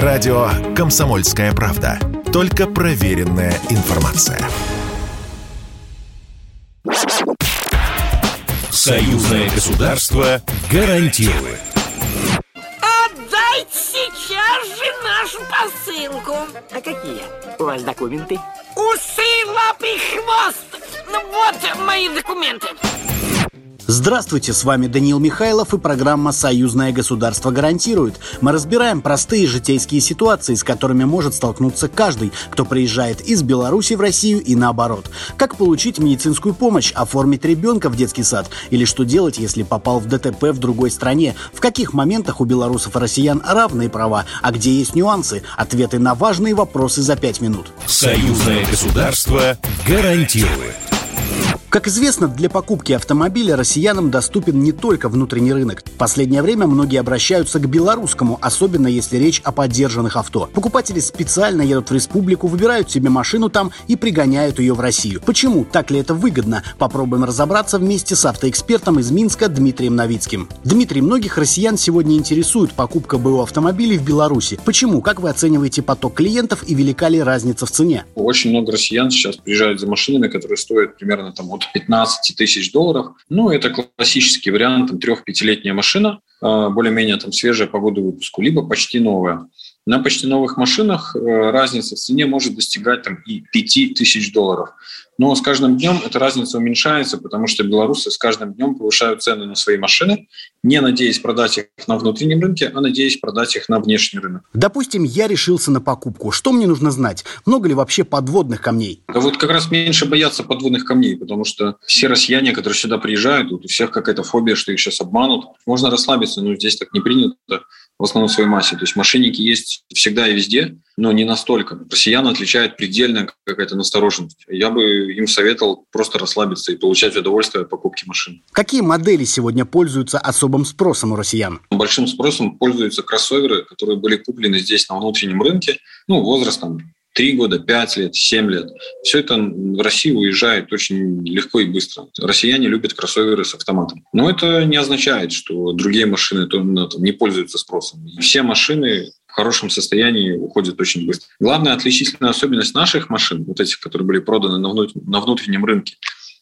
Радио «Комсомольская правда». Только проверенная информация. Союзное государство гарантирует. Отдайте сейчас же нашу посылку. А какие у вас документы? Усы, лапы, хвост. Ну вот мои документы. Здравствуйте, с вами Даниил Михайлов и программа «Союзное государство гарантирует». Мы разбираем простые житейские ситуации, с которыми может столкнуться каждый, кто приезжает из Беларуси в Россию и наоборот. Как получить медицинскую помощь, оформить ребенка в детский сад или что делать, если попал в ДТП в другой стране. В каких моментах у белорусов и россиян равные права, а где есть нюансы. Ответы на важные вопросы за пять минут. «Союзное государство гарантирует». Как известно, для покупки автомобиля россиянам доступен не только внутренний рынок. В последнее время многие обращаются к белорусскому, особенно если речь о поддержанных авто. Покупатели специально едут в республику, выбирают себе машину там и пригоняют ее в Россию. Почему? Так ли это выгодно? Попробуем разобраться вместе с автоэкспертом из Минска Дмитрием Новицким. Дмитрий, многих россиян сегодня интересует покупка БУ автомобилей в Беларуси. Почему? Как вы оцениваете поток клиентов и велика ли разница в цене? Очень много россиян сейчас приезжают за машинами, которые стоят примерно там от 15 тысяч долларов. Ну, это классический вариант, там, трех-пятилетняя машина, а, более-менее там свежая по году выпуску, либо почти новая. На почти новых машинах э, разница в цене может достигать там, и 5 тысяч долларов. Но с каждым днем эта разница уменьшается, потому что белорусы с каждым днем повышают цены на свои машины, не надеясь продать их на внутреннем рынке, а надеясь продать их на внешний рынок. Допустим, я решился на покупку. Что мне нужно знать? Много ли вообще подводных камней? Да вот как раз меньше боятся подводных камней, потому что все россияне, которые сюда приезжают, вот у всех какая-то фобия, что их сейчас обманут. Можно расслабиться, но здесь так не принято в основном в своей массе. То есть мошенники есть всегда и везде, но не настолько. Россиян отличает предельная какая-то настороженность. Я бы им советовал просто расслабиться и получать удовольствие от покупки машин. Какие модели сегодня пользуются особым спросом у россиян? Большим спросом пользуются кроссоверы, которые были куплены здесь на внутреннем рынке, ну, возрастом Три года, пять лет, семь лет. Все это в Россию уезжает очень легко и быстро. Россияне любят кроссоверы с автоматом. Но это не означает, что другие машины не пользуются спросом. Все машины в хорошем состоянии уходят очень быстро. Главная отличительная особенность наших машин, вот этих, которые были проданы на внутреннем рынке,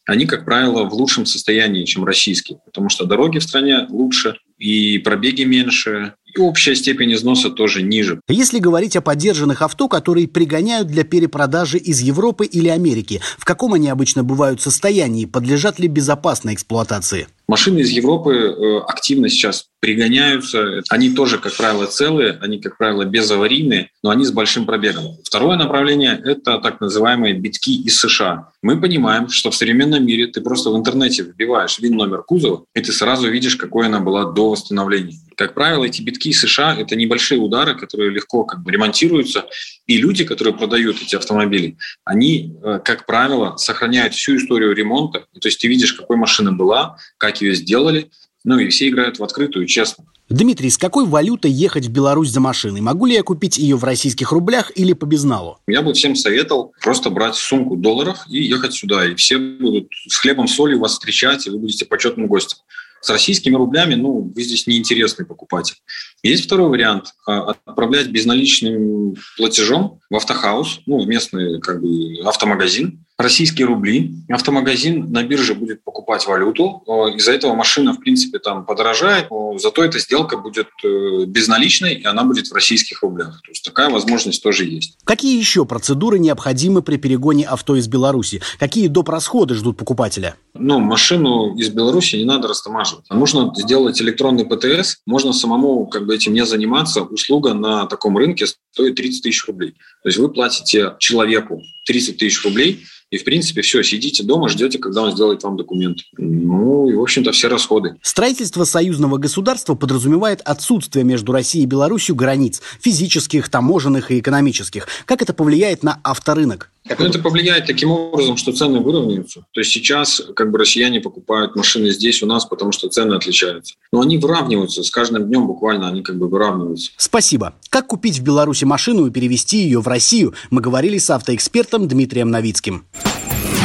они, как правило, в лучшем состоянии, чем российские, потому что дороги в стране лучше, и пробеги меньше, и общая степень износа тоже ниже. Если говорить о поддержанных авто, которые пригоняют для перепродажи из Европы или Америки, в каком они обычно бывают состоянии, подлежат ли безопасной эксплуатации? Машины из Европы э, активно сейчас пригоняются. Они тоже, как правило, целые, они, как правило, безаварийные, но они с большим пробегом. Второе направление – это так называемые битки из США. Мы понимаем, что в современном мире ты просто в интернете вбиваешь вин-номер кузова, и ты сразу видишь, какой она была до восстановления. Как правило, эти битки из США – это небольшие удары, которые легко как бы ремонтируются, и люди, которые продают эти автомобили, они, э, как правило, сохраняют всю историю ремонта. То есть ты видишь, какой машина была, как ее сделали, ну и все играют в открытую, честно. Дмитрий, с какой валютой ехать в Беларусь за машиной? Могу ли я купить ее в российских рублях или по безналу? Я бы всем советовал просто брать сумку долларов и ехать сюда. И все будут с хлебом солью вас встречать, и вы будете почетным гостем. С российскими рублями, ну, вы здесь неинтересный покупатель. Есть второй вариант а, – отправлять безналичным платежом в автохаус, ну, в местный как бы, автомагазин, российские рубли. Автомагазин на бирже будет покупать валюту. Из-за этого машина, в принципе, там подорожает, зато эта сделка будет э, безналичной, и она будет в российских рублях. То есть такая возможность тоже есть. Какие еще процедуры необходимы при перегоне авто из Беларуси? Какие доп. расходы ждут покупателя? Ну, машину из Беларуси не надо растамаживать. Нужно сделать электронный ПТС. Можно самому как бы этим не заниматься. Услуга на таком рынке стоит 30 тысяч рублей. То есть вы платите человеку 30 тысяч рублей, и, в принципе, все, сидите дома, ждете, когда он сделает вам документы. Ну, и, в общем-то, все расходы. Строительство союзного государства подразумевает отсутствие между Россией и Беларусью границ – физических, таможенных и экономических. Как это повлияет на авторынок? Ну, это повлияет таким образом, что цены выровняются. То есть сейчас как бы россияне покупают машины здесь у нас, потому что цены отличаются. Но они выравниваются. С каждым днем буквально они как бы выравниваются. Спасибо. Как купить в Беларуси машину и перевести ее в Россию, мы говорили с автоэкспертом Дмитрием Новицким.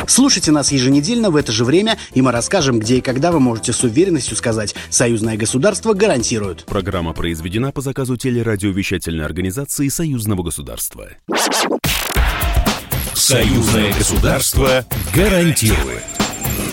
Слушайте нас еженедельно в это же время, и мы расскажем, где и когда вы можете с уверенностью сказать «Союзное государство гарантирует». Программа произведена по заказу телерадиовещательной организации Союзного государства. Союзное государство гарантирует.